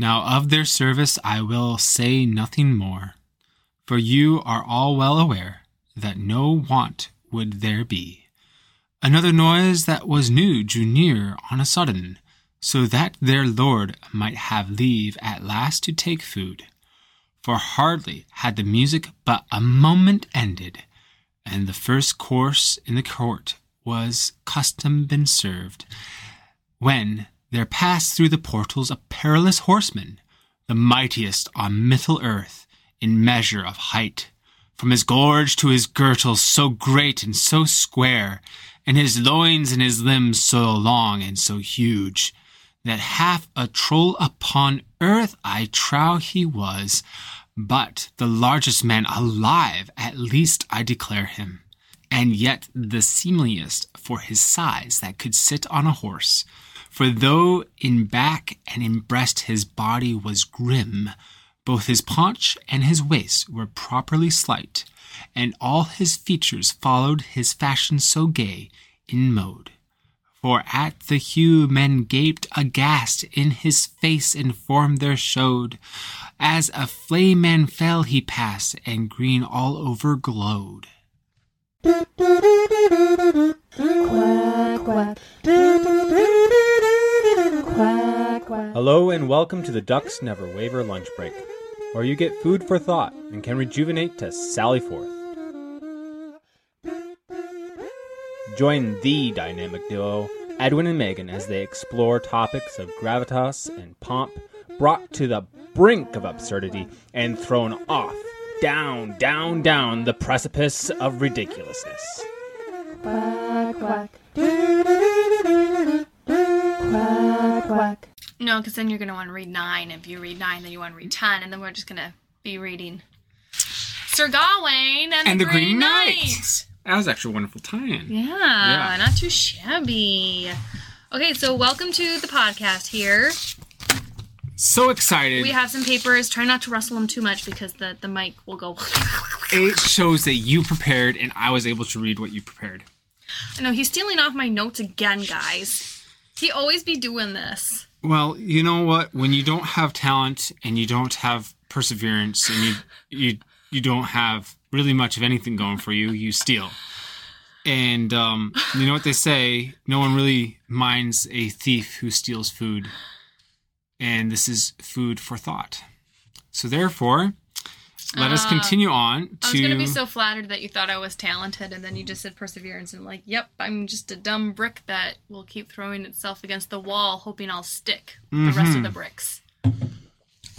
Now of their service I will say nothing more, for you are all well aware that no want would there be. Another noise that was new drew near on a sudden, so that their lord might have leave at last to take food. For hardly had the music but a moment ended, and the first course in the court was custom been served, when there passed through the portals a perilous horseman, the mightiest on Middle earth in measure of height, from his gorge to his girdle so great and so square, and his loins and his limbs so long and so huge, that half a troll upon earth I trow he was, but the largest man alive, at least I declare him, and yet the seemliest for his size that could sit on a horse. For though in back and in breast his body was grim, both his paunch and his waist were properly slight, and all his features followed his fashion so gay in mode. For at the hue men gaped aghast, in his face and form there showed, as a flame man fell he passed, and green all over glowed. Quack, quack. Hello and welcome to the Ducks Never Waver lunch break, where you get food for thought and can rejuvenate to sally forth. Join the dynamic duo, Edwin and Megan, as they explore topics of gravitas and pomp brought to the brink of absurdity and thrown off, down, down, down the precipice of ridiculousness. Quack, quack. Quack, quack. No, because then you're going to want to read 9. If you read 9, then you want to read 10, and then we're just going to be reading Sir Gawain and, And the, the Green Knight. Knight. That was actually a wonderful tie-in. Yeah, Yeah. not too shabby. Okay, so welcome to the podcast here. So excited. We have some papers. Try not to rustle them too much because the, the mic will go. it shows that you prepared and I was able to read what you prepared. I know, he's stealing off my notes again, guys. He always be doing this. Well, you know what? When you don't have talent and you don't have perseverance and you you you don't have really much of anything going for you, you steal. And um, you know what they say? No one really minds a thief who steals food. And this is food for thought. So therefore, let us Uh, continue on to I was gonna be so flattered that you thought I was talented, and then you just said perseverance, and like, yep, I'm just a dumb brick that will keep throwing itself against the wall, hoping I'll stick the rest of the bricks.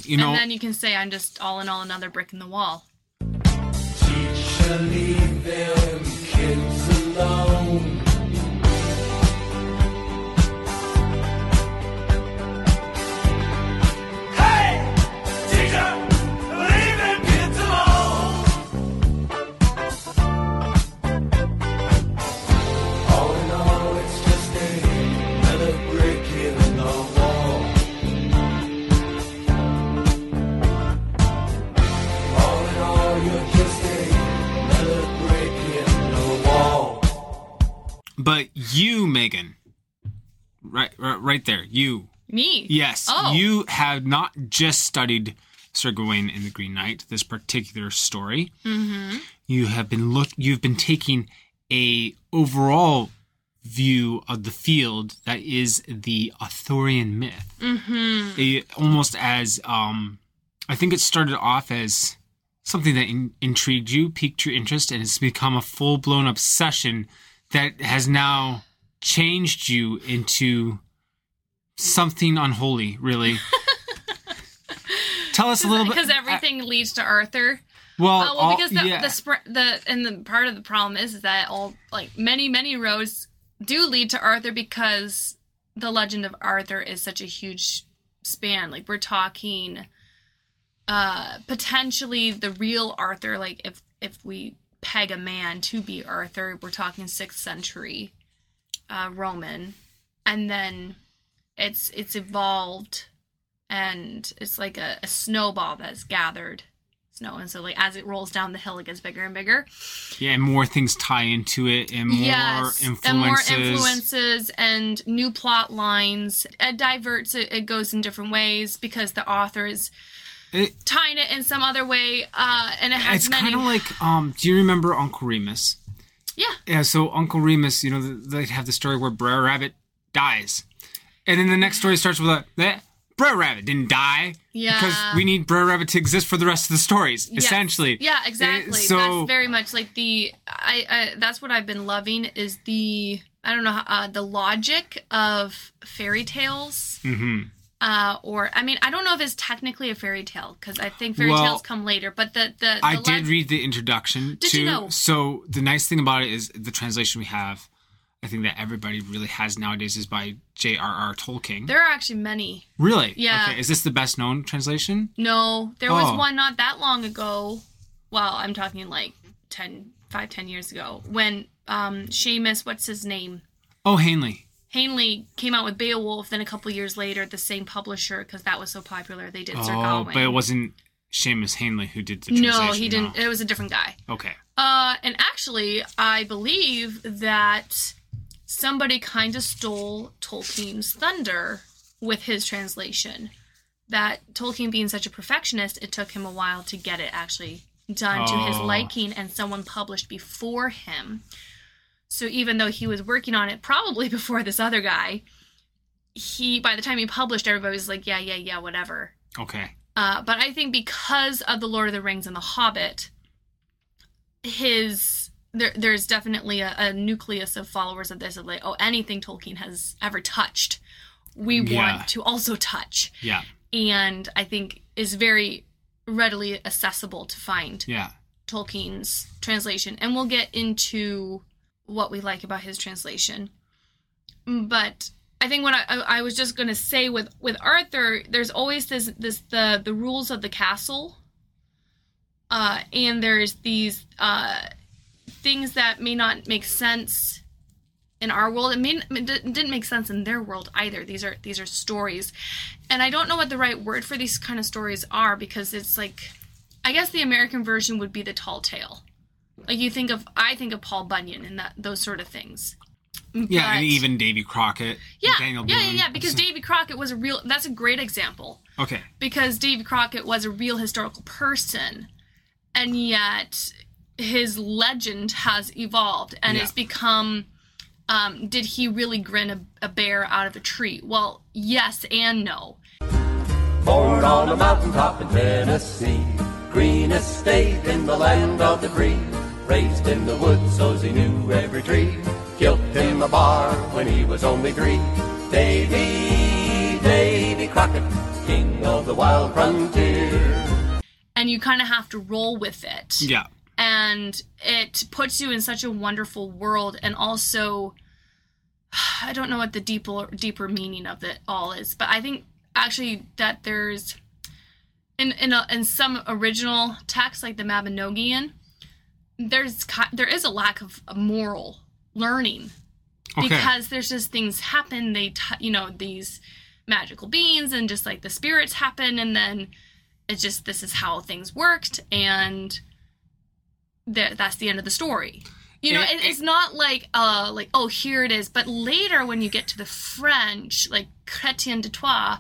you know and then you can say I'm just all in all another brick in the wall. Right there. You. Me? Yes, Oh. you have not just studied Sir Gawain and the Green Knight, this particular story. Mm-hmm. You have been look. You've been taking a overall view of the field that is the Arthurian myth. Mm-hmm. almost as um, I think it started off as something that in- intrigued you, piqued your interest, and it's become a full blown obsession that has now changed you into something unholy, really. Tell us a little bit. Because everything leads to Arthur. Well, Oh, well, all- because the, yeah. the spr- the and the part of the problem is, is that all like many many roads do lead to Arthur because the legend of Arthur is such a huge span. Like we're talking, uh, potentially the real Arthur. Like if if we peg a man to be Arthur, we're talking sixth century, uh, Roman, and then it's it's evolved, and it's like a, a snowball that's gathered snow, and so like as it rolls down the hill, it gets bigger and bigger. Yeah, and more things tie into it, and more yes, influences. and more influences and new plot lines. It diverts. It, it goes in different ways because the author is It- tying it in some other way, uh, and it has it's many. kind of like, um, do you remember Uncle Remus? yeah, Yeah, so Uncle Remus, you know, they have the story where Brer Rabbit dies, and then the next story starts with a that Brer Rabbit didn't die Yeah. because we need Brer Rabbit to exist for the rest of the stories. Yes. Essentially, Yeah, exactly. so that's very much like the I, I that's what I've been loving is the I don't know uh, the logic of fairy tales. Mhm. Uh, or I mean, I don't know if it's technically a fairy tale because I think fairy Well, tales come later. But the the, the I leg- did read the introduction Did to. you know? So the nice thing about it is the translation we have. I think that everybody really has nowadays is by J.R.R. Tolkien. There are actually many. really? Yeah. Okay. Is this the best known translation? No, there was Oh. one not that long ago. Well, I'm talking like 10, 5, 10 years ago when um Seamus, what's his name? Oh, Heaney. Heaney came out with Beowulf. Then a couple years later, the same publisher because that was so popular, they did Sir Oh, Gawain. but it wasn't Seamus Heaney who did the translation. no, he didn't. It was a different guy. Okay. Uh, and actually, I believe that somebody kind of stole Tolkien's thunder with his translation. That Tolkien being such a perfectionist, it took him a while to get it actually done to his Oh. liking, and someone published before him. So even though he was working on it probably before this other guy, he by the time he published, everybody was like, "Yeah, yeah, yeah, whatever." Okay. Uh, but I think because of the Lord of the Rings and the Hobbit, his there there's definitely a, a nucleus of followers of this of like, oh, anything Tolkien has ever touched, we Yeah. want to also touch, Yeah. and I think is very readily accessible to find Yeah. Tolkien's translation, and we'll get into what we like about his translation. But I think what I, I, was just gonna say with with Arthur, there's always this this the the rules of the castle, uh, and there's these uh, things that may not make sense in our world. It, may, it didn't make sense in their world either. These are these are stories, and I don't know what the right word for these kind of stories are because it's like I guess the American version would be the tall tale. Like you think of, I think of Paul Bunyan and that those sort of things. Mm, yeah, But- and even Davy Crockett. yeah, Daniel yeah, yeah, yeah. Because Davy Crockett was a real. That's a great example Okay. because Davy Crockett was a real historical person, and yet his legend has evolved and Yeah. it's become. Um, did he really grin a, a bear out of a tree? Well, yes and no. Born on a mountaintop in Tennessee, greenest state in the land of the free. Raised in the woods, so he knew every tree. Killed him a bar when he was only three. Davy, Davy Crockett, king of the wild frontier. And you kind of have to roll with it. Yeah. And it puts you in such a wonderful world and also i don't know what the deeper deeper meaning of it all is but i think actually that there's in in, a, in some original texts like the Mabinogion there's there is a lack of moral learning Okay. because there's just things happen they t- you know these magical beings and just like the spirits happen and then it's just this is how things worked and that's the end of the story. You know It- it, it's not like uh like oh here it is. But later when you get to the french like chrétien de troyes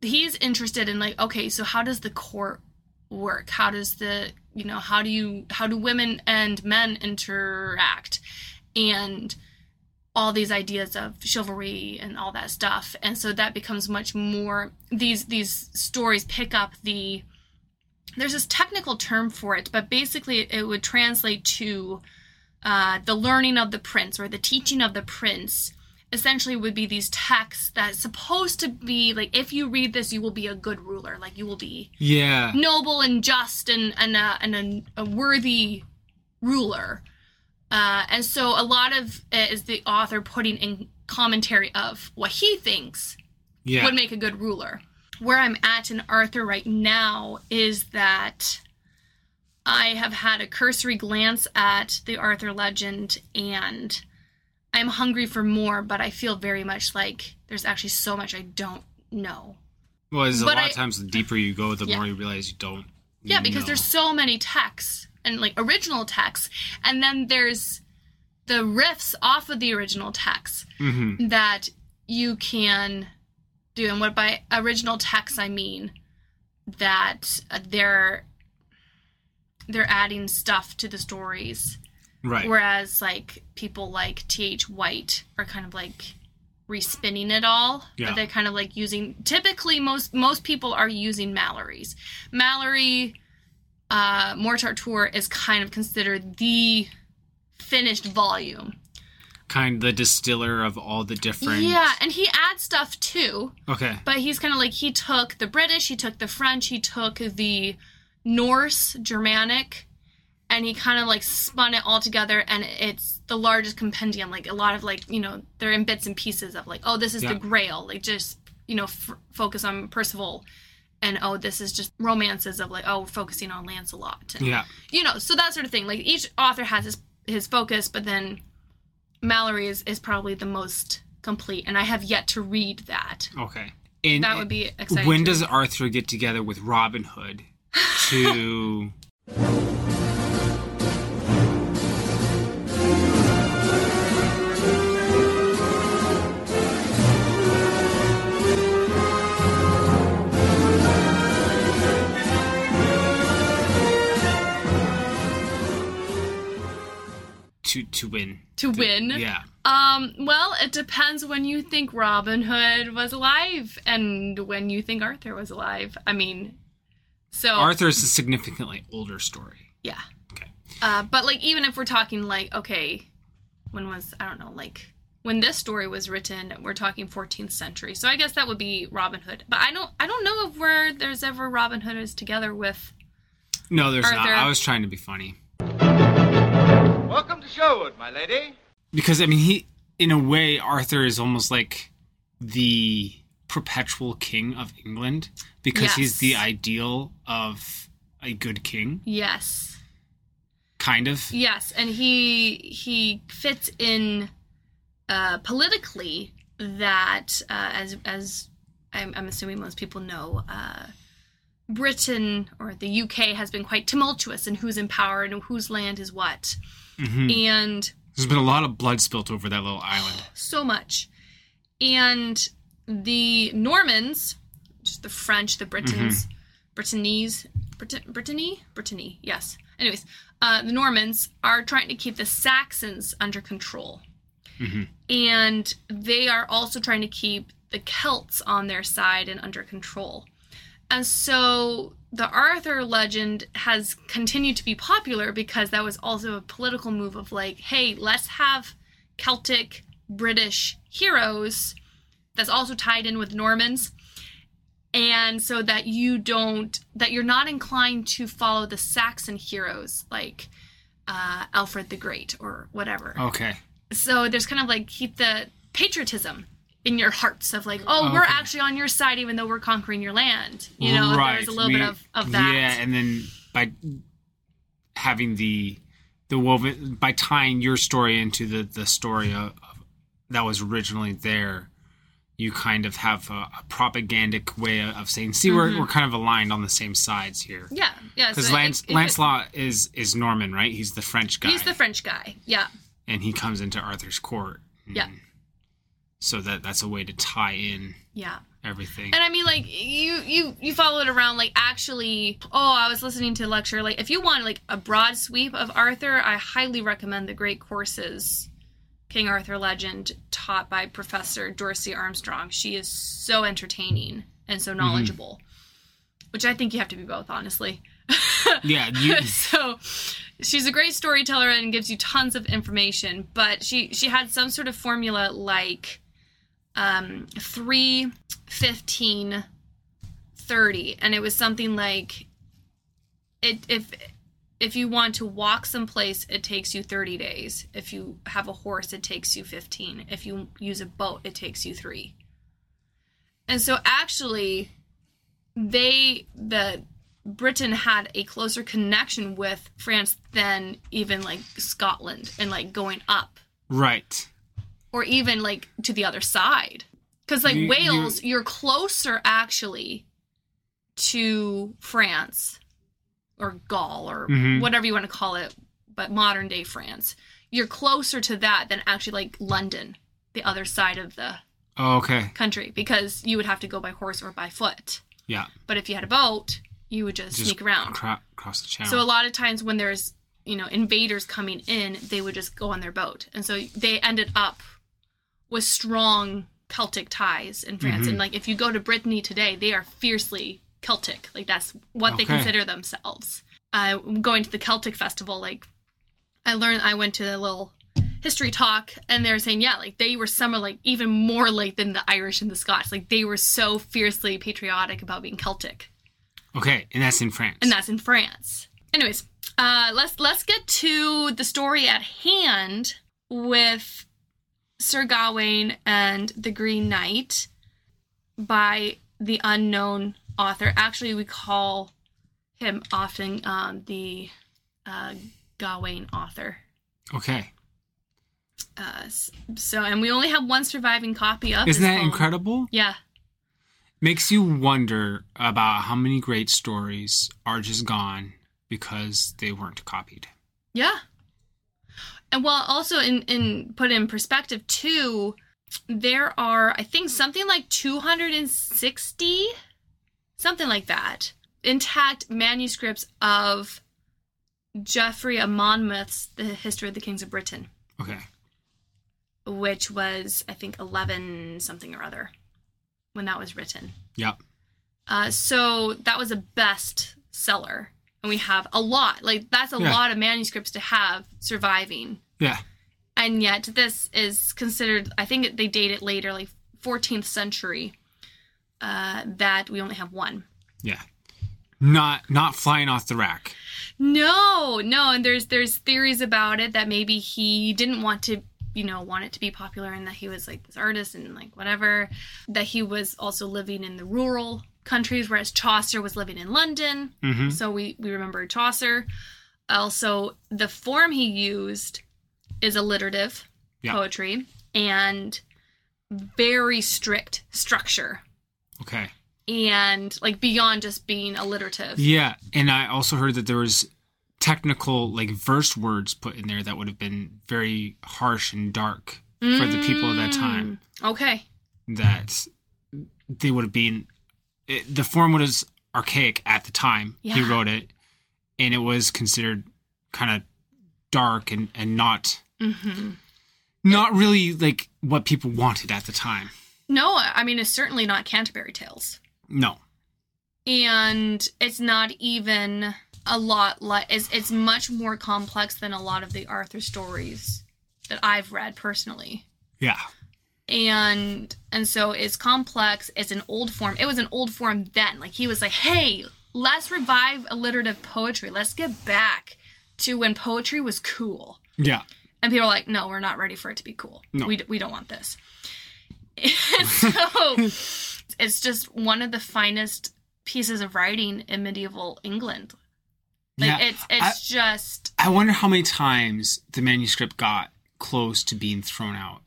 he's interested in like okay so how does the court work? How does the you know how do you how do women and men interact? And all these ideas of chivalry and all that stuff. And so that becomes much more these these stories pick up the there's this technical term for it but basically it would translate to uh, the learning of the prince or the teaching of the prince essentially would be these texts that's supposed to be like if you read this you will be a good ruler like you will be yeah. noble and just and and a, and a, a worthy ruler. Uh, and so a lot of it is the author putting in commentary of what he thinks Yeah. would make a good ruler. Where I'm at in Arthur right now is that I have had a cursory glance at the Arthur legend and I'm hungry for more, but I feel very much like there's actually so much I don't know. well, a lot I- of times the deeper you go, the Yeah. more you realize you don't Yeah, because there's so many texts and like original texts, and then there's the riffs off of the original text Mhm. that you can do. And what by original text I mean that uh, they're they're adding stuff to the stories, right. whereas like people like T.H. White are kind of like respinning it all. Yeah. They're kind of like using typically most most people are using Malory's. Mallory uh Morte d'Arthur is kind of considered the finished volume. Kind of the distiller of all the different. Yeah, and he adds stuff too, Okay. but he's kind of like he took the British, he took the French, he took the Norse, Germanic, and he kind of like spun it all together and it's the largest compendium like a lot of like you know they're in bits and pieces of like oh this is Yeah. the grail like just you know f- focus on percival and oh this is just romances of like oh focusing on lancelot and, Yeah. you know so that sort of thing like each author has his his focus but then malory is, is probably the most complete and i have yet to read that Okay. And that would be exciting when does. Arthur get together with Robin Hood to to to win? to win Yeah. Um, well, it depends when you think Robin Hood was alive and when you think Arthur was alive. I mean, so Arthur is a significantly older story. yeah. Okay. Uh, but like even if we're talking like okay, when was I don't know like when this story was written, we're talking 14th century. So I guess that would be Robin Hood. But I don't I don't know of where there's ever Robin Hood is together with. No, there's not. I was trying to be funny. Welcome to Sherwood, my lady. because I mean he in a way Arthur is almost like the perpetual king of England because he's the ideal of a good king Yes. kind of Yes, and he he fits in uh, politically that uh, as as I'm, I'm assuming most people know, uh, Britain or the UK has been quite tumultuous in who's in power and whose land is what, Mhm. and there's been a lot of blood spilt over that little island so much. And the Normans, just the French, the Britons, Britannies, Brit- Brittany, Brittany, yes. Anyways, uh, the Normans are trying to keep the Saxons under control, and they are also trying to keep the Celts on their side and under control. And so the Arthur legend has continued to be popular because that was also a political move of like, hey, let's have Celtic British heroes that's also tied in with Normans. And so that you don't, that you're not inclined to follow the Saxon heroes like uh, Alfred the Great or whatever. okay So there's kind of like keep the patriotism in your hearts of like, oh, oh we're actually on your side even though we're conquering your land. You know, right there's a little we- bit of, of that. yeah and then by having the the woven by tying your story into the the story of, that was originally there you kind of have a, a propagandic way of saying see we're, mm-hmm. we're kind of aligned on the same sides here yeah, yeah. because so Lance, it- it- Lancelot is is Norman, right? He's the French guy. He's the French guy. Yeah. and he comes into Arthur's court. Yeah. Hmm. So that that's a way to tie in Yeah. everything. And I mean, like you, you, you follow it around. Like actually, oh, I was listening to a lecture. Like if you want like a broad sweep of Arthur, I highly recommend the great courses, King Arthur Legend, taught by Professor Dorsey Armstrong. She is so entertaining and so mm-hmm. knowledgeable, which I think you have to be both, honestly. yeah, you, so she's a great storyteller and gives you tons of information but she she had some sort of formula like um 3 15 30 and it was something like it if if you want to walk someplace it takes you 30 days. If you have a horse it takes you 15 if you use a boat it takes you 3 and so actually they the Britain had a closer connection with France than even like Scotland and like going up. Right. Or even like to the other side. Because like You- Wales, you're closer actually to France or Gaul or Mhm. whatever you want to call it, but modern day France. You're closer to that than actually like London, the other side of the Oh, okay. country, because you would have to go by horse or by foot. Yeah. But if you had a boat, you would just, Just sneak around. Acro- across the channel. So a lot of times when there's you know invaders coming in, they would just go on their boat, and so they ended up with strong Celtic ties in France. Mm-hmm. And like if you go to Brittany today, they are fiercely Celtic. Like that's what they consider themselves. Uh, going to the Celtic festival, like I learned, I went to a little history talk, and they're saying, yeah, like they were some like even more like than the Irish and the Scots. Like they were so fiercely patriotic about being Celtic okay, and that's in France. and that's in France. Anyways, uh, let's let's get to the story at hand with Sir Gawain and the Green Knight by the unknown author. Actually, we call him often um, the uh, Gawain author. okay. Uh, so, and we only have one surviving copy of. Isn't that poem. incredible? Yeah. Makes you wonder about how many great stories are just gone because they weren't copied. Yeah. And well, also in in put in perspective too, there are I think something like 260 something like that intact manuscripts of Geoffrey of Monmouth's The History of the Kings of Britain, Okay. which was I think 11 something or other when that was written. Yep. Uh, so that was a best seller. And we have a lot. Like that's a Yeah. lot of manuscripts to have surviving. Yeah. And yet this is considered I think they date it later, like 14th century. Uh, that we only have one. Yeah. Not not flying off the rack. No, no, and there's there's theories about it that maybe he didn't want to, you know, want it to be popular and that he was like this artist and like whatever. That he was also living in the rural countries, whereas Chaucer was living in London. Mm-hmm. So we we remember Chaucer. Also, the form he used is alliterative Yeah. poetry and very strict structure Okay. and like beyond just being alliterative. Yeah, and I also heard that there was technical like verse words put in there that would have been very harsh and dark for the people of that time. Okay. That they would have been it, the form was archaic at the time he wrote it, and it was considered kind of dark and and not hmm not really like what people wanted at the time. No, I mean it's certainly not Canterbury Tales, No. and it's not even a lot like it's it's much more complex than a lot of the Arthur stories that I've read personally. Yeah. And and so it's complex it's an old form it was an old form then like he was like hey let's revive alliterative poetry let's get back to when poetry was cool Yeah. and people are like no we're not ready for it to be cool No. we, d- we don't want this and so it's just one of the finest pieces of writing in medieval england like yeah. it's it's just I wonder how many times the manuscript got close to being thrown out.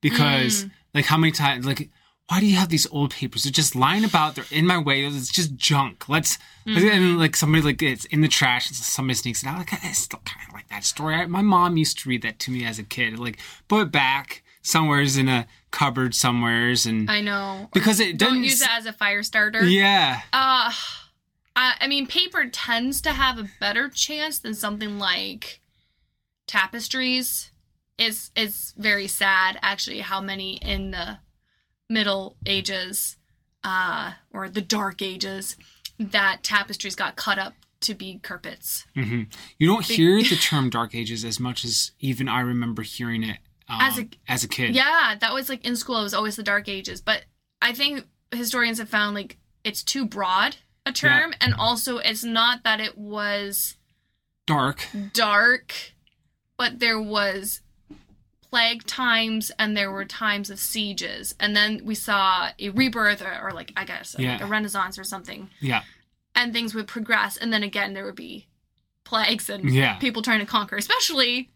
Because, Mm. like, how many times, like, why do you have these old papers? They're just lying about. They're in my way. It's just junk. Let's, Mm-hmm. and like somebody like it's in the trash. And somebody sneaks it out. Like I still kind of like that story. I, my mom used to read that to me as a kid. Like put it back somewhere's in a cupboard somewheres, and i know because it doesn't. don't use it as a fire starter Yeah, Uh, I, I mean, paper tends to have a better chance than something like tapestries. It's it's very sad actually how many in the Middle Ages, uh, or the Dark Ages, that tapestries got cut up to be carpets. hmm you don't hear the term Dark Ages as much as even I remember hearing it um, As a- as a kid. Yeah, that was like in school. It was always the Dark Ages, but I think historians have found like it's too broad a term, and also it's not that it was Dark. dark, but there was plague times and there were times of sieges, and then we saw a rebirth or, or like I guess like a renaissance or something, Yeah. and things would progress, and then again there would be plagues and Yeah. people trying to conquer, especially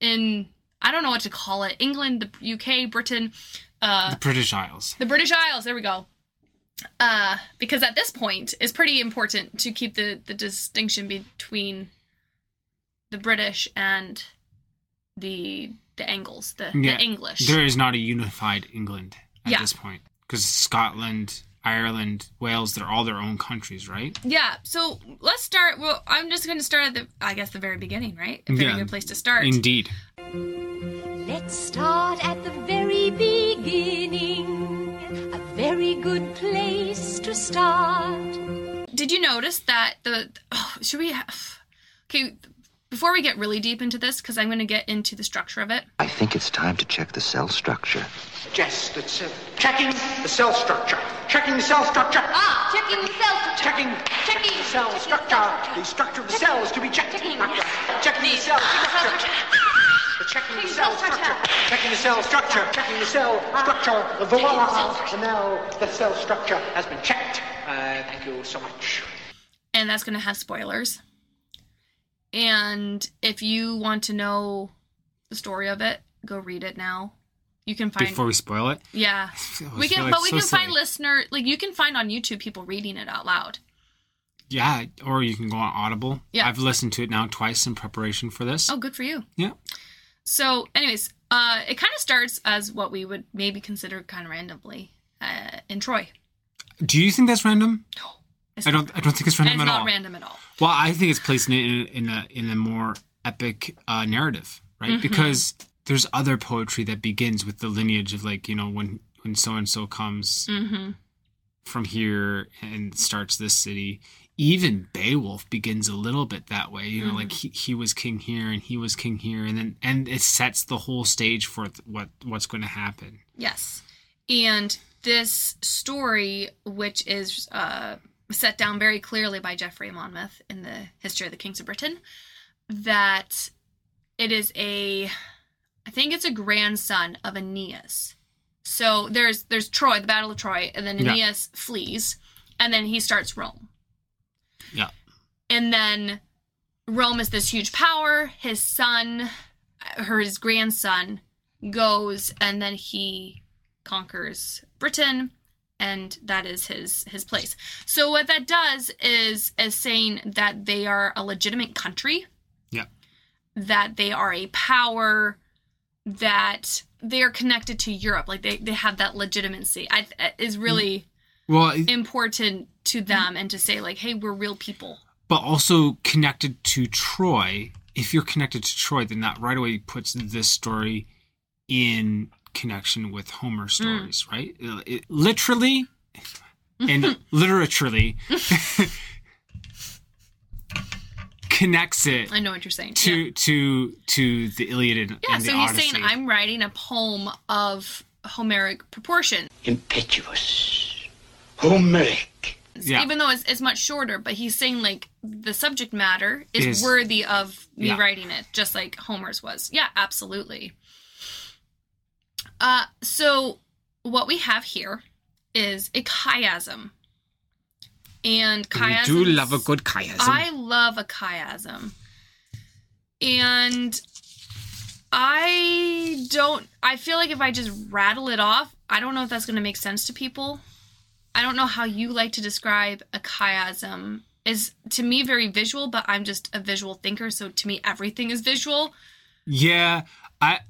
in I don't know what to call it, England, the UK, Britain, uh, The British Isles. the British Isles. There we go. uh, because at this point it's pretty important to keep the the distinction between the British and the the Angles, the, Yeah, the English. There is not a unified England at Yeah. this point because Scotland, Ireland, Wales, they're all their own countries, right? Yeah, so let's start. Well, I'm just going to start at the, I guess, the very beginning, right? A very Yeah. good place to start. Indeed. Let's start at the very beginning. A very good place to start. Did you notice that the? Oh, should we? Have, okay, before we get really deep into this, because I'm going to get into the structure of it. I think it's time to check the cell structure. Yes, that's it. Checking the cell structure. Checking the cell structure. Ah, checking the cell structure. Checking, Checking the cell checking structure. The structure of the cell is to be checked. Checking, Doctor. Checking the cell structure. The checking the cell structure. Checking the cell structure. Checking the cell structure. Voila. And now the cell structure has been checked. Uh, thank you so much. and that's going to have spoilers. And if you want to know the story of it, go read it now. You can find Before we spoil it, yeah. We can like but we so can find listener like you can find on YouTube people reading it out loud. Yeah, or you can go on Audible. Yeah. I've listened to it now twice in preparation for this. Oh, good for you. Yeah. So, anyways, uh it kind of starts as what we would maybe consider kind of randomly uh in Troy. Do you think that's random? It's I don't. I don't think it's random and it's at not all. random at all. Well, I think it's placed in in a in a more epic uh, narrative, right? Mm-hmm. Because there's other poetry that begins with the lineage of like you know when when so and so comes Mhm. from here and starts this city. Even Beowulf begins a little bit that way, you know, like he, he was king here and he was king here, and then and it sets the whole stage for what what's going to happen. Yes. And this story, which is uh, set down very clearly by Geoffrey Monmouth in the History of the Kings of Britain, that it is a, I think it's a grandson of Aeneas. So there's there's Troy, the Battle of Troy, and then Yeah. Aeneas flees, and then he starts Rome. Yeah. And then Rome is this huge power. His son, or his grandson, goes and then he conquers Britain and that is his his place. So what that does is is saying that they are a legitimate country, Yeah. that they are a power that they are connected to Europe, like they they have that legitimacy. I is really mm. Well, important to them and to say like, hey, we're real people. but also connected to Troy. If you're connected to Troy, then that right away puts this story in connection with Homer mm. stories, right? It, it- literally and literally connects it I know what you're saying. to yeah. to to the Iliad and, Yeah, and the so he's Odyssey. saying I'm writing a poem of Homeric proportion. Impetuous. Homeric. yeah. even though it's, it's much shorter but he's saying like the subject matter is, Is- worthy of me Yeah. writing it just like homer's was yeah absolutely uh so what we have here is a chiasm and chiasm do love a good chiasm. I love a chiasm. And I don't I feel like if I just rattle it off, I don't know if that's going to make sense to people. I don't know how you like to describe a chiasm. Is to me very visual, but I'm just a visual thinker, so to me everything is visual. yeah, I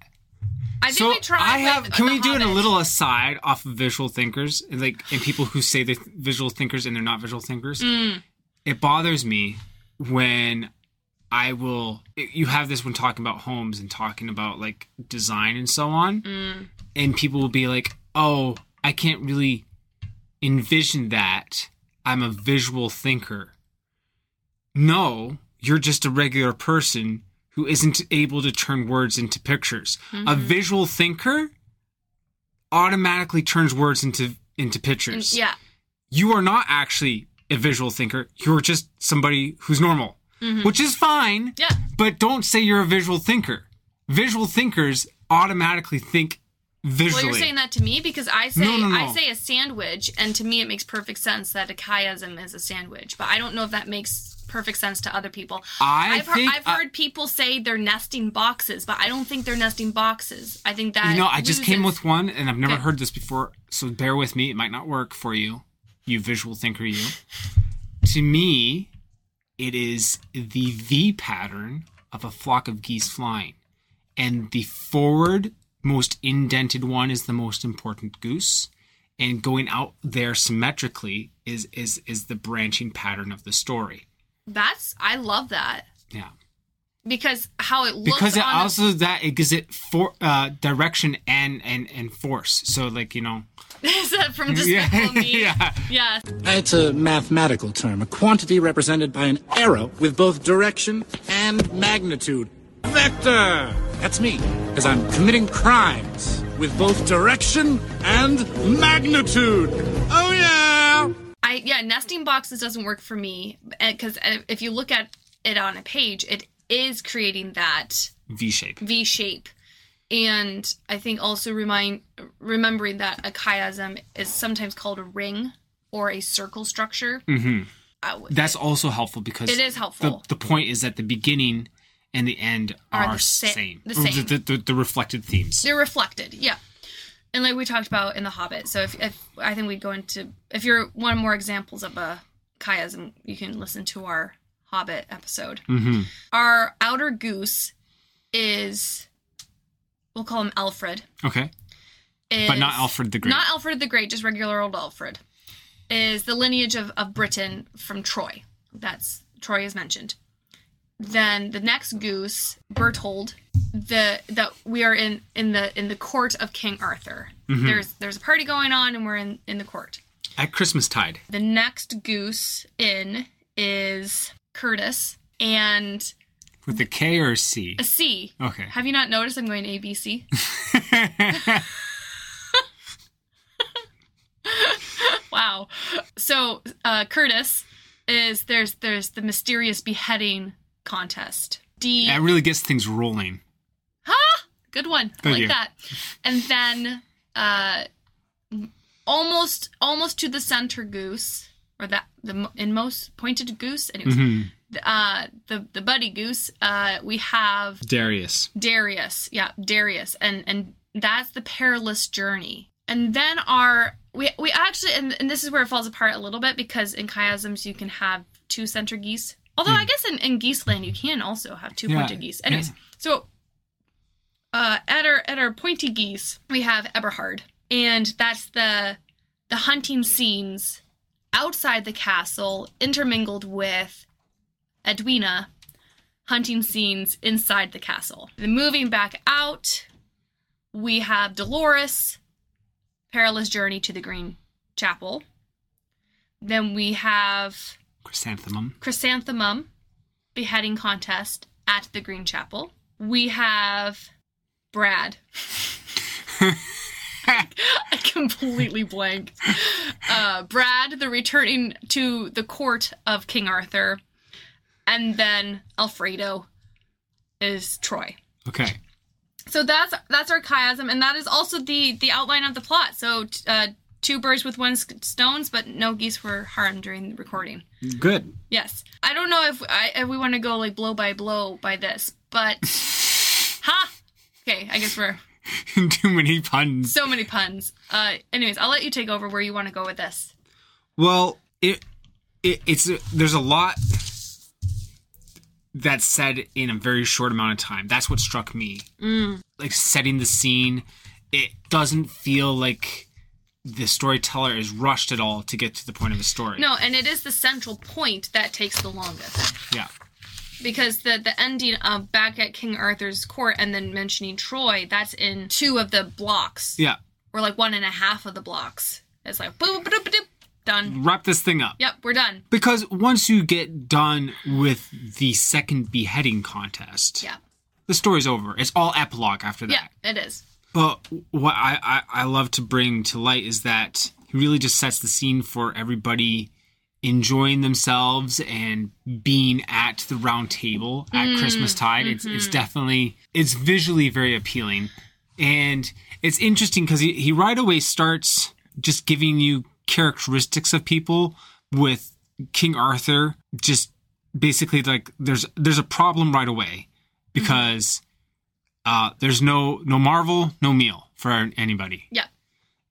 I think so we tried. I have. Can we do it a little aside off of visual thinkers, and like and people who say they're visual thinkers and they're not visual thinkers? Mm. It bothers me when I will. You have this when talking about homes and talking about like design and so on, Mm. and people will be like, "Oh, I can't really envision that. I'm a visual thinker." No, you're just a regular person who isn't able to turn words into pictures. A Mm-hmm. visual thinker automatically turns words into into pictures. Yeah. You are not actually a visual thinker. You're just somebody who's normal, which is fine. Mm-hmm. Yeah. But don't say you're a visual thinker. Visual thinkers automatically think visually. Well, you're saying that to me because I say No, no, no. I say a sandwich, and to me it makes perfect sense that a chiasm is a sandwich. But I don't know if that makes perfect sense to other people. I have think heard, I've I- heard people say they're nesting boxes, but I don't think they're nesting boxes. I think that You know, I just came with one, and I've never Okay. heard this before, so bear with me. It might not work for you. you visual thinker, you. To me, it is the V pattern of a flock of geese flying. And the forward, most indented one is the most important goose. And going out there symmetrically is is is the branching pattern of the story. That's I love that Yeah. because how it looks. because it on the- also that it gives it for uh direction and and and force so like you know is that from yeah Me? yeah Yeah. It's a mathematical term, a quantity represented by an arrow with both direction and magnitude. Vector! That's me, because I'm committing crimes with both direction and magnitude. Oh, yeah! I yeah, nesting boxes doesn't work for me because if you look at it on a page, it is creating that v shape V shape, and I think also remind remembering that a chiasm is sometimes called a ring or a circle structure. hmm Uh, that's also helpful because It is helpful. the, the point is at the beginning and the end Are are, the sa- same the same. The, the, the reflected themes They're reflected, yeah. And like we talked about in The Hobbit, so if, if I think we'd go into if you're one more examples of a chiasm, you can listen to our Hobbit episode. hmm Our outer goose is we'll call him Alfred. okay Is, but not alfred the great Not Alfred the Great, just regular old Alfred. Is the lineage of, of Britain from Troy. That's Troy is mentioned. Then the next goose, Berthold, the that we are in in the in the court of King Arthur. Mhm. There's there's a party going on and we're in in the court. at christmas tide The next goose in is Curtis and with a k or a c a C. okay Have you not noticed I'm going A B C? wow. So uh, Curtis is there's there's the mysterious beheading contest. D that really gets things rolling ha good one. I like you. that. And then uh, almost almost to the center goose or that the mo- in most pointed goose. Anyways, Mhm. uh, the the buddy goose. Uh, we have darius Darius, yeah, Darius, and and that's the perilous journey. And then our we we actually and, and this is where it falls apart a little bit because in chiasms you can have two center geese. Although I guess in, in Geeseland you can also have two Hmm. Yeah, pointed geese. Anyways, yeah. so uh, at our at our pointy geese we have Eberhard, and that's the the hunting scenes outside the castle intermingled with Edwina hunting scenes inside the castle. Then moving back out, we have Dolores, perilous journey to the Green Chapel. Then we have chrysanthemum Chrysanthemum, beheading contest at the Green Chapel. We have Brad. I completely blanked. Uh, Brad, the returning to the court of King Arthur, and then Alfredo is Troy. okay So that's that's our chiasm, and that is also the the outline of the plot. So uh, two birds with one stones, but no geese were harmed during the recording. good Yes, I don't know if I if we want to go like blow by blow by this, but ha. Okay, I guess we're too many puns so many puns. Uh, anyways, I'll let you take over where you want to go with this. Well, it, it it's there's a lot that's said in a very short amount of time. That's what struck me. Mm. Like setting the scene, it doesn't feel like the storyteller is rushed at all to get to the point of the story. No, and it is the central point that takes the longest. Yeah. because the the ending of back at King Arthur's court and then mentioning Troy, that's in two of the blocks, Yeah. or like one and a half of the blocks. It's like boop, boop, boop, boop, done. Wrap this thing up. Yep, we're done. Because once you get done with the second beheading contest, Yeah, the story's over. It's all epilogue after that. yeah, it is. But what I, I, I love to bring to light is that he really just sets the scene for everybody enjoying themselves and being at the round table at Mm, Christmas tide. It's it's mhm. definitely it's visually very appealing. And it's interesting because he, he right away starts just giving you characteristics of people with King Arthur just basically like there's there's a problem right away because uh, there's no no Marvel, no meal for anybody. Yeah.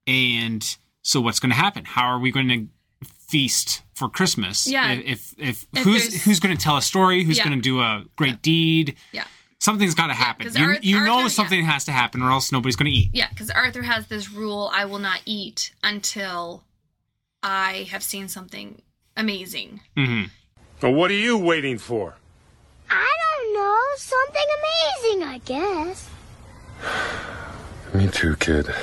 And so what's going to happen? How are we going to feast for Christmas. Yeah. If if, If who's who's going to tell a story, who's Yeah. going to do a great deed, Yeah. something's got to happen. 'cause you Ar- you know Arthur- something has to happen, or else nobody's going to eat. Yeah, because Arthur has this rule I will not eat until I have seen something amazing. Mm-hmm. Well, what are you waiting for? I don't know. Something amazing, I guess. Me too, kid.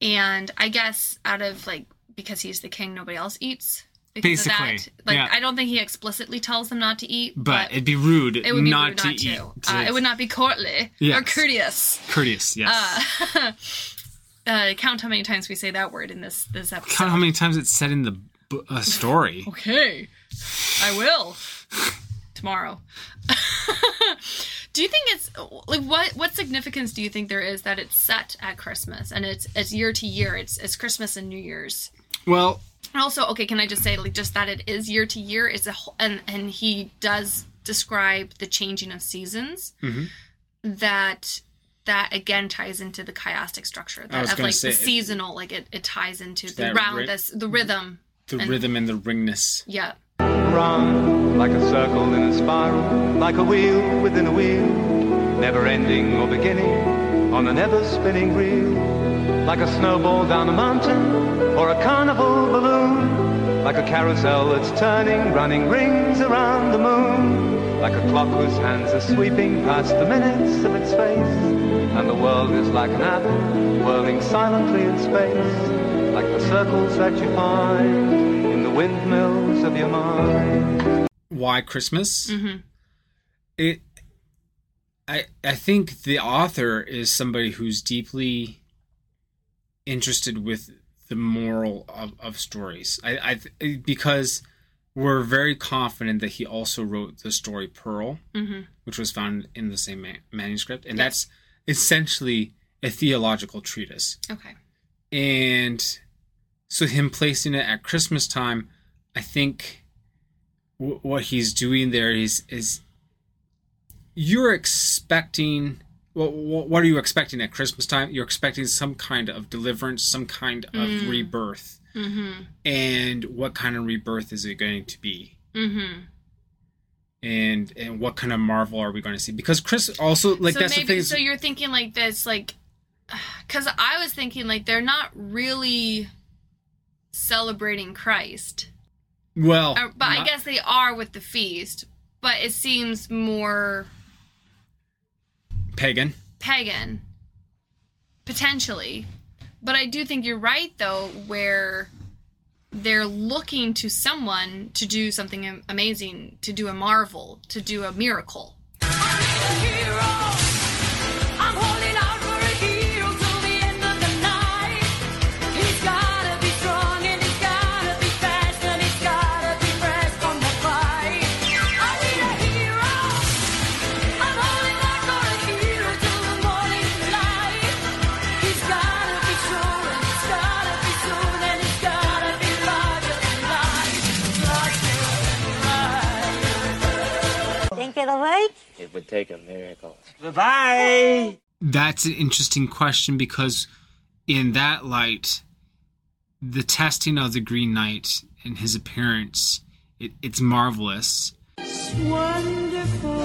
And I guess out of like, because he's the king, nobody else eats. Because Basically, of that. Like, yeah. I don't think he explicitly tells them not to eat, But, it'd be rude it would be not rude to not eat. to. Uh, it would not be courtly or courteous. courteous. Yes. Uh, uh, count how many times we say that word in this this episode. Count how many times it's said in the b- uh, story. Okay, I will tomorrow. do you think it's like what what significance do you think there is that it's set at Christmas and it's it's year to year? It's it's Christmas and New Year's. Well, And also, okay, can I just say like just that it is year to year? It's a whole, and and he does describe the changing of seasons. Mhm. That that again ties into the chiastic structure. I That was of like say, the it- seasonal, like it, it ties into the round, ri- this the rhythm, the and- rhythm and the ringness. Yeah. Round like a circle in a spiral, like a wheel within a wheel, never ending or beginning on a never spinning reel, like a snowball down a mountain or a carnival balloon, like a carousel that's turning, running rings around the moon, like a clock whose hands are sweeping past the minutes of its face, and the world is like an apple whirling silently in space, like the circles that you find. in the windmills of your mind. Why Christmas? Mm-hmm. It. I I think the author is somebody who's deeply interested with the moral of, of stories. I, I because we're very confident that he also wrote the story Pearl, Mhm. which was found in the same ma- manuscript, and that's essentially a theological treatise. Okay. And so him placing it at Christmas time, I think w- what he's doing there is is you're expecting well, what are you expecting at Christmas time? You're expecting some kind of deliverance, some kind of Mm. rebirth. Mm-hmm. And what kind of rebirth is it going to be? Mm-hmm. And and what kind of marvel are we going to see? Because Chris also like so that's maybe the thing. so you're thinking like this, like, because I was thinking like they're not really celebrating Christ, well, but I guess they are with the feast. But it seems more pagan. pagan, potentially. But I do think you're right, though, where they're looking to someone to do something amazing, to do a marvel, to do a miracle. Think it'll work? It would take a miracle. Bye. That's an interesting question because, in that light, the testing of the Green Knight and his appearance, it, it's marvelous. It's wonderful.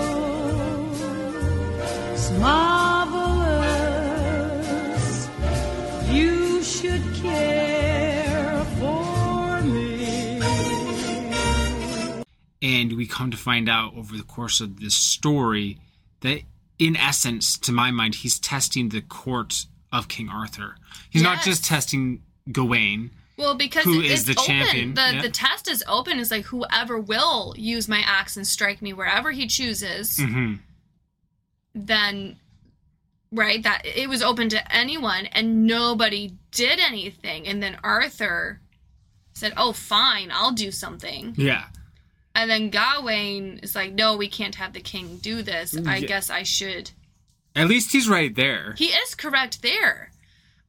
It's marvelous. You should care And we come to find out over the course of this story that, in essence, to my mind, he's testing the court of King Arthur. He's not just testing Gawain. Well, because Who it's is the open. champion, The yeah. the test is open. It's like whoever will use my axe and strike me wherever he chooses, hmm then right that it was open to anyone, and nobody did anything. And then Arthur said, "Oh, fine, I'll do something." Yeah. And then Gawain is like, "No, we can't have the king do this. I Yeah. guess I should." At least he's right there. He is correct there.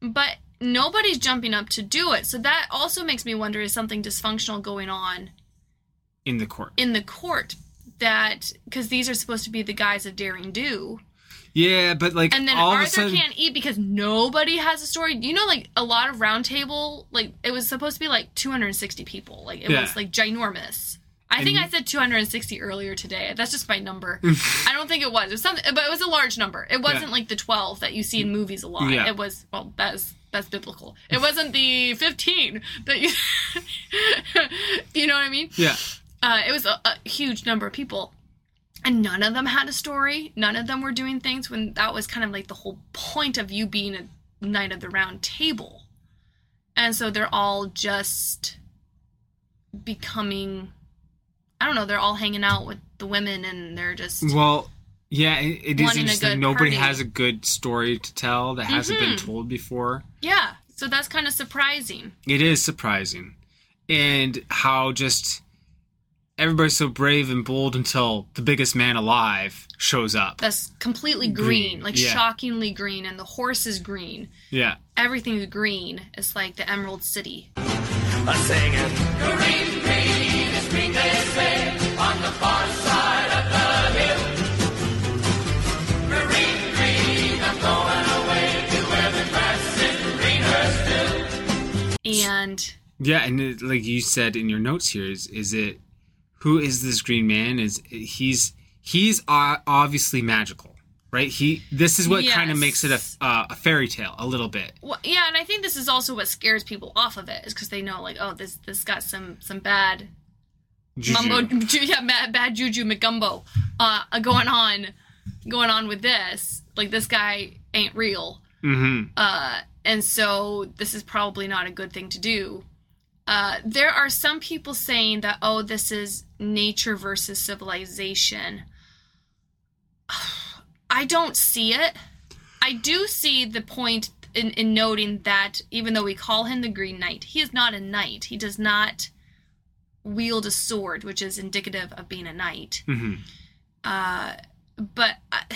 But nobody's jumping up to do it. So that also makes me wonder is something dysfunctional going on in the court. in the court that because these are supposed to be the guys of daring do Yeah, but like and then all of a Arthur sudden, can't eat because nobody has a story. You know, like a lot of round table, like it was supposed to be like 260 people. Like it Yeah. was like ginormous. I think I said 260 earlier today. That's just my number. I don't think it was. It was something, but it was a large number. It wasn't Yeah. like the 12 that you see in movies a lot. Yeah. It was well, that's that's biblical. It wasn't the 15 that you. you know what I mean? yeah, uh, it was a, a huge number of people and none of them had a story none of them were doing things when that was kind of like the whole point of you being a knight of the round table and so they're all just becoming i don't know they're all hanging out with the women and they're just well, yeah, it, it is interesting. Nobody party. has a good story to tell that hasn't been Mhm. told before. yeah so that's kind of surprising It is surprising, and how just everybody's so brave and bold until the biggest man alive shows up. that's completely green, Green, like yeah. shockingly green and the horse is green Yeah, everything's green it's like the emerald city A singing. Green, green and yeah, and it, like you said in your notes here, is is it who is this green man? Is he's he's obviously magical, right? He this is what kind of makes it a uh, a fairy tale a little bit. Well, yeah, and I think this is also what scares people off of it is because they know like, oh, this this got some some bad Juju. mumbo, ju- yeah, bad, bad juju mcgumbo uh, going on, going on with this. Like this guy ain't real, Mm-hmm. uh, and so this is probably not a good thing to do. Uh, there are some people saying that oh, this is nature versus civilization. I don't see it. I do see the point in, in noting that even though we call him the Green Knight, he is not a knight. He does not wield a sword, which is indicative of being a knight. Mm-hmm. Uh, but uh,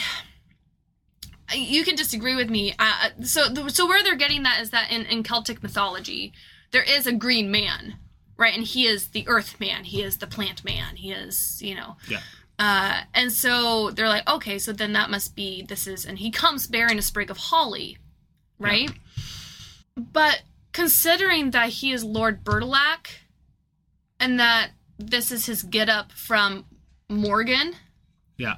you can disagree with me. Uh, so, so where they're getting that is that in, in Celtic mythology, there is a green man, right? And he is the Earth man. He is the plant man. He is, you know. Yeah. Uh, and so they're like, okay, so then that must be this is, and he comes bearing a sprig of holly, right? But considering that he is Lord Bertilac, and that this is his get up from Morgan, Yeah.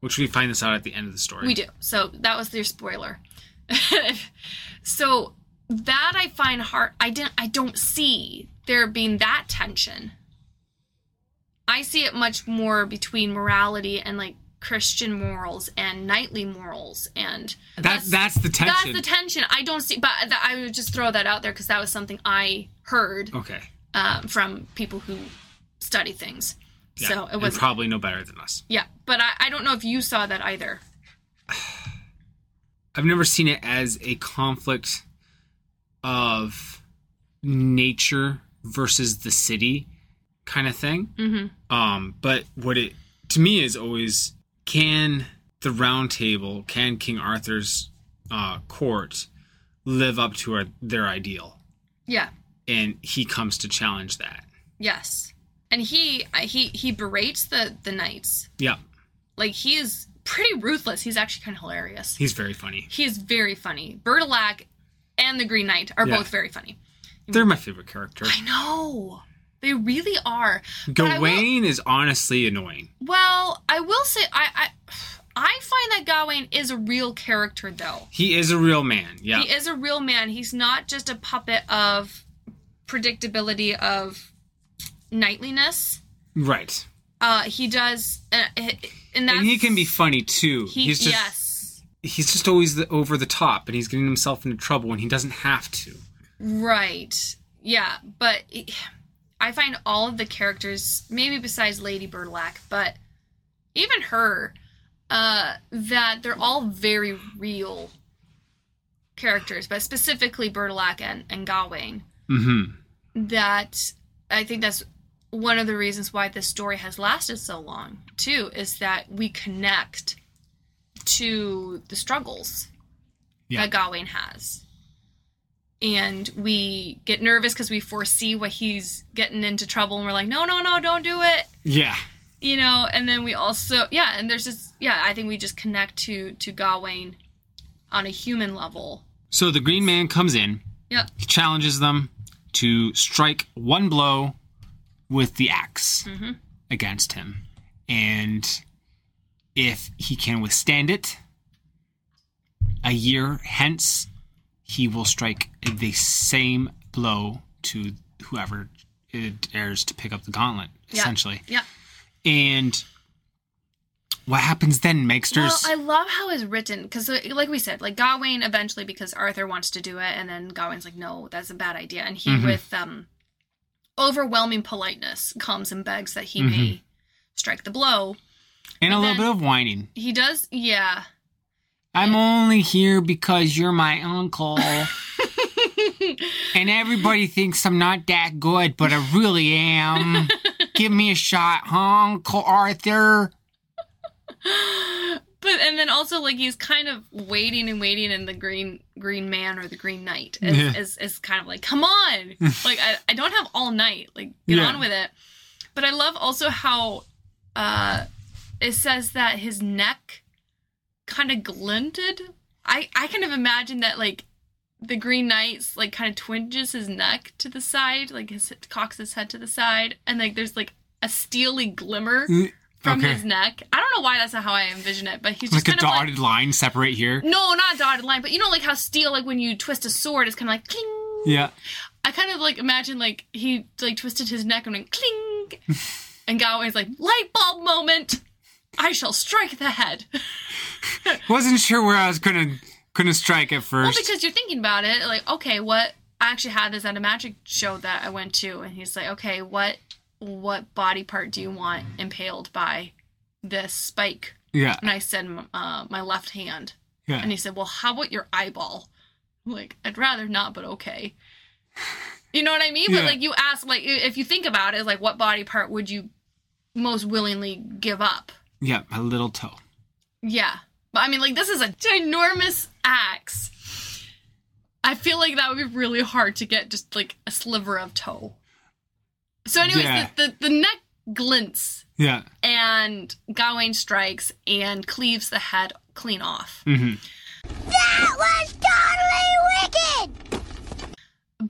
Which we find this out at the end of the story. we do. So that was your spoiler. so that I find hard. I didn't. I don't see there being that tension. I see it much more between morality and like Christian morals and knightly morals and That that's the tension. that's the tension. I don't see, but I would just throw that out there because that was something I heard okay. Um, from people who study things. Yeah. So it was probably no better than us. yeah, but I, I don't know if you saw that either. I've never seen it as a conflict of nature versus the city kind of thing. Mm-hmm. Um, but what it to me is always can the round table, can King Arthur's uh, court live up to our, their ideal? Yeah. And he comes to challenge that. Yes. And he he he berates the the knights. Yeah, Like he is pretty ruthless. He's actually kind of hilarious. he's very funny. He is very funny. Bertilac and the Green Knight are Yeah. both very funny. They're my favorite character. I know. They really are. I will- Gawain is honestly annoying. well, I will say I I I find that Gawain is a real character though. He is a real man. Yeah. He is a real man. He's not just a puppet of predictability of knightliness. Right. Uh, he does, uh, and that's and he can be funny too. He, he's just yes, he's just always the, over the top and he's getting himself into trouble when he doesn't have to. right, yeah. But it- I find all of the characters, maybe besides Lady Bertilac, but even her, uh, that they're all very real characters. But specifically Bertilac and, and Gawain. Mm-hmm. That I think that's one of the reasons why this story has lasted so long too is that we connect to the struggles Yeah. that Gawain has. And we get nervous because we foresee what he's getting into trouble and we're like, no, no, no, don't do it. Yeah. you know, and then we also yeah, and there's just yeah, I think we just connect to to Gawain on a human level. So the Green Man comes in. Yep. He challenges them to strike one blow with the ax Mhm. against him. And if he can withstand it, a year hence, he will strike the same blow to whoever it dares to pick up the gauntlet, Yeah. essentially. Yeah. And what happens then, Well, Makesters? I love how it's written because, like we said, like Gawain eventually because Arthur wants to do it, and then Gawain's like, "No, that's a bad idea," and he, Mhm. with um, overwhelming politeness, comes and begs that he Mhm. may strike the blow. and a little bit of whining. He does, yeah. I'm only here because you're my uncle. and everybody thinks I'm not that good, but I really am. Give me a shot, huh, Uncle Arthur? But and then also like he's kind of waiting and waiting, and the green green man or the green knight is Yeah. is, is kind of like, come on, like I, I don't have all night, like get Yeah. on with it. But I love also how uh it says that his neck kind of glinted. I I kind of imagine that like the Green Knight's like kind of twinges his neck to the side, like his cocks his head to the side, and like there's like a steely glimmer Mm, from okay. his neck. I don't know why that's not how I envision it, but he's just Like a of like dotted line separate here. no, not a dotted line, but you know, like how steel, like when you twist a sword, it's kind of like cling. Yeah. I kind of like imagine like he like twisted his neck and went cling, and Gawain's like light bulb moment. I shall strike the head. Wasn't sure where I was gonna gonna strike at first. Well, first. because you're thinking about it, like okay, what? I actually had this at a magic show that I went to, and he's like, okay, what what body part do you want impaled by this spike? Yeah. And I said, uh, my left hand. Yeah. And he said, well, how about your eyeball? I'm like, I'd rather not, but okay. You know what I mean? Yeah. But like, you ask, like, if you think about it, like, what body part would you most willingly give up? Yeah, my little toe. Yeah. But I mean, like, this is a ginormous axe. I feel like that would be really hard to get just like a sliver of toe. So, anyways, Yeah. the, the, the neck glints Yeah. and Gawain strikes and cleaves the head clean off. Mm-hmm. That was totally wicked!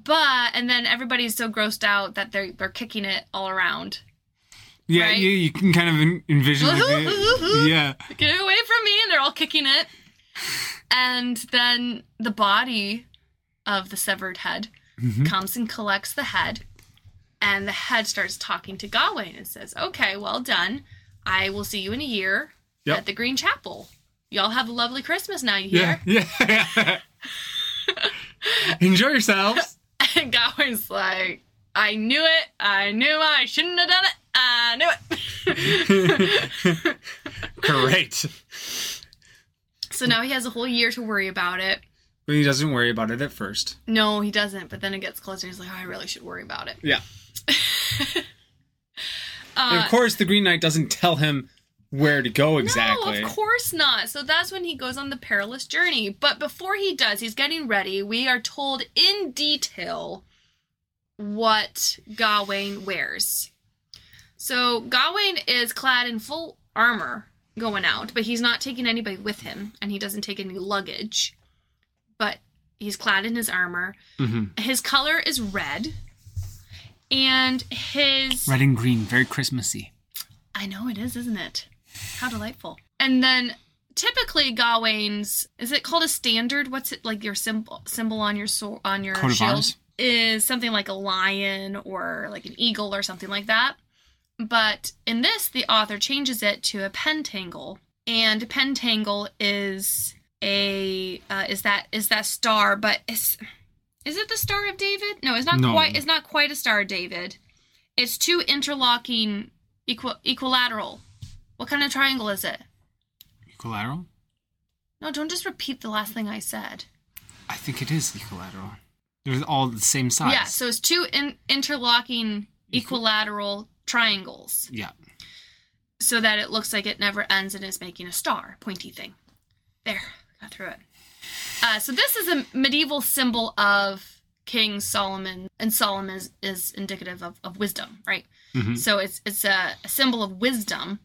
But and then everybody's so grossed out that they're they're kicking it all around. Yeah, Right? you, you can kind of en- envision like yeah. Get away from me! And they're all kicking it. And then the body of the severed head Mhm. comes and collects the head, and the head starts talking to Gawain and says, "Okay, well done. I will see you in a year Yep. at the Green Chapel. Y'all have a lovely Christmas now. You hear?" Yeah, yeah. Enjoy yourselves. And Gawain's like, I knew it. I knew I shouldn't have done it. I knew it. Great. so now he has a whole year to worry about it. But he doesn't worry about it at first. No, he doesn't. But then it gets closer. He's like, oh, I really should worry about it. Yeah. Uh, of course, the Green Knight doesn't tell him where to go exactly. No, of course not. So that's when he goes on the perilous journey. But before he does, he's getting ready. We are told in detail what Gawain wears. So Gawain is clad in full armor going out, but he's not taking anybody with him, and he doesn't take any luggage. But he's clad in his armor. Mhm. His color is red. And his Red and green, very Christmassy. I know it is, isn't it? How delightful. And then typically Gawain's is it called a standard? What's it like your symbol symbol on your sword on your Coat of shield? arms? Is something like a lion or like an eagle or something like that. But in this, the author changes it to a pentangle, and pentangle is a uh, is that is that star, but is is it the Star of David? No, it's not No. quite. It's not quite a Star of David. It's two interlocking equal equilateral. What kind of triangle is it? Equilateral? No, don't just repeat the last thing I said. I think it is equilateral. They're all the same size. Yeah, so it's two in- interlocking equilateral triangles, Yeah. so that it looks like it never ends and is making a star, pointy thing. There, got through it. Uh, so this is a medieval symbol of King Solomon, and Solomon is, is indicative of, of wisdom, right? Mhm. So it's it's a, a symbol of wisdom.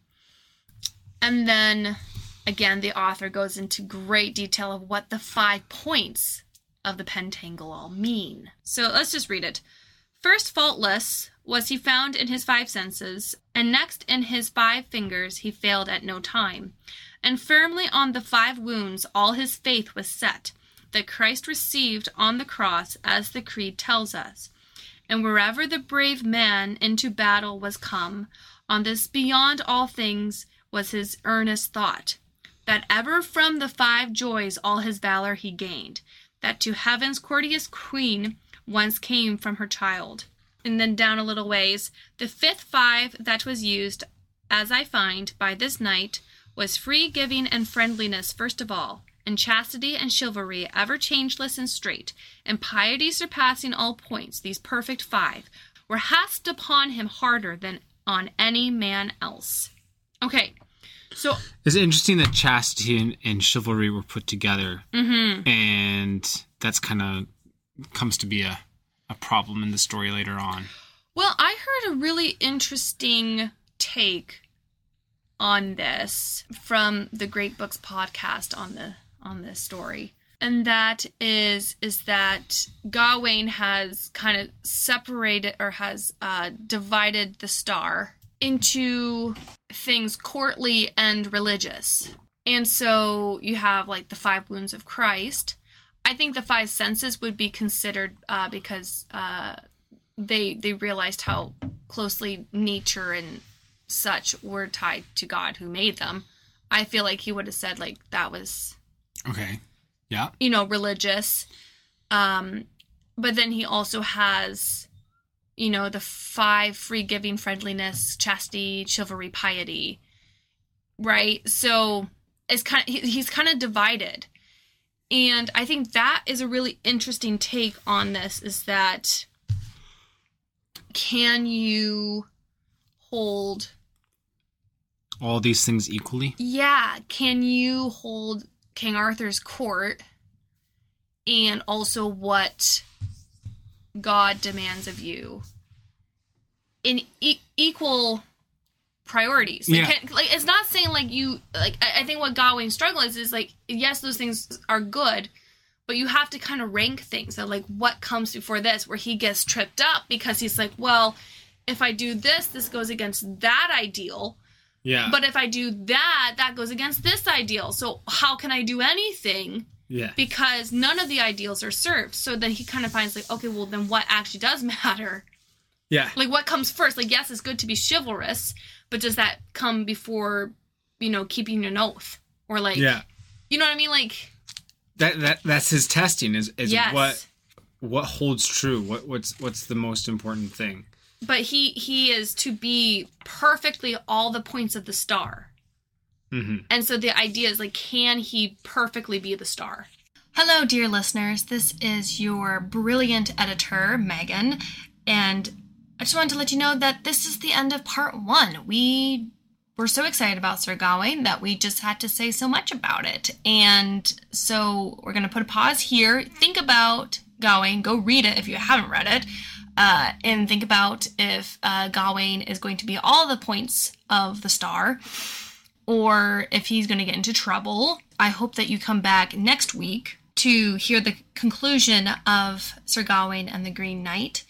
And then again, the author goes into great detail of what the five points of the pentangle all mean. So let's just read it. First, faultless was he found in his five senses, and next in his five fingers he failed at no time. And firmly on the five wounds all his faith was set, that Christ received on the cross, as the Creed tells us. And wherever the brave man into battle was come, on this beyond all things was his earnest thought, that ever from the five joys all his valor he gained, that to heaven's courteous queen once came from her child. And then down a little ways, the fifth five that was used, as I find, by this knight, was free giving and friendliness first of all, and chastity and chivalry ever changeless and straight, and piety surpassing all points, these perfect five, were hasped upon him harder than on any man else. Okay, so It's interesting that chastity and, and chivalry were put together, Mhm. and that's kind of comes to be a, a problem in the story later on. Well, I heard a really interesting take on this from the Great Books podcast on the on this story. And that is is that Gawain has kind of separated or has uh, divided the star into things courtly and religious. And so you have like the five wounds of Christ. I think the five senses would be considered uh, because uh, they they realized how closely nature and such were tied to God who made them. I feel like he would have said like that was Okay. Yeah. you know religious um but then he also has you know the five free giving friendliness chastity chivalry piety right so it's kind of he, he's kind of divided and i think that is a really interesting take on this is that can you hold All these things equally. yeah, can you hold King Arthur's court and also what God demands of you in e- equal priorities? Like, Yeah. can- like it's not saying like you like I, I think what Gawain's struggle is is like yes those things are good but you have to kind of rank things so like what comes before this where he gets tripped up because he's like well if I do this this goes against that ideal Yeah. but if I do that, that goes against this ideal. So how can I do anything? yeah. Because none of the ideals are served. So then he kind of finds like, okay, well then what actually does matter? Yeah. Like what comes first? Like yes, it's good to be chivalrous, but does that come before, you know, keeping an oath or like, yeah. you know what I mean? Like That that that's his testing is is Yes. what what holds true. What what's what's the most important thing. But he he is to be perfectly all the points of the star. Mm-hmm. And so the idea is like, can he perfectly be the star? Hello, dear listeners. This is your brilliant editor, Megan. And I just wanted to let you know that this is the end of part one. We were so excited about Sir Gawain that we just had to say so much about it. And so we're going to put a pause here. Think about Gawain. Go read it if you haven't read it. Uh, and think about if uh, Gawain is going to be all the points of the star or if he's going to get into trouble. I hope that you come back next week to hear the conclusion of Sir Gawain and the Green Knight.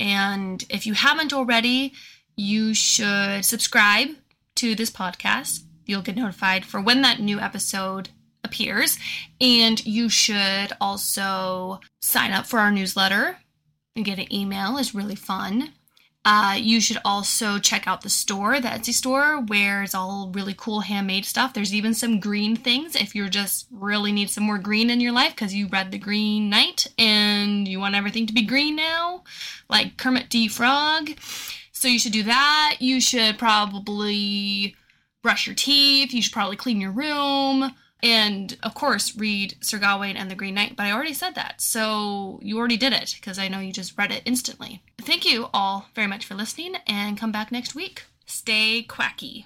And if you haven't already, you should subscribe to this podcast. You'll get notified for when that new episode appears. And you should also sign up for our newsletter and get an email is really fun. Uh, you should also check out the store, the Etsy store, where it's all really cool handmade stuff. There's even some green things if you just really need some more green in your life because you read The Green Knight and you want everything to be green now, like Kermit D. Frog. So you should do that. You should probably brush your teeth. You should probably clean your room. And of course, read Sir Gawain and the Green Knight. But I already said that. So you already did it because I know you just read it instantly. Thank you all very much for listening and come back next week. Stay quacky.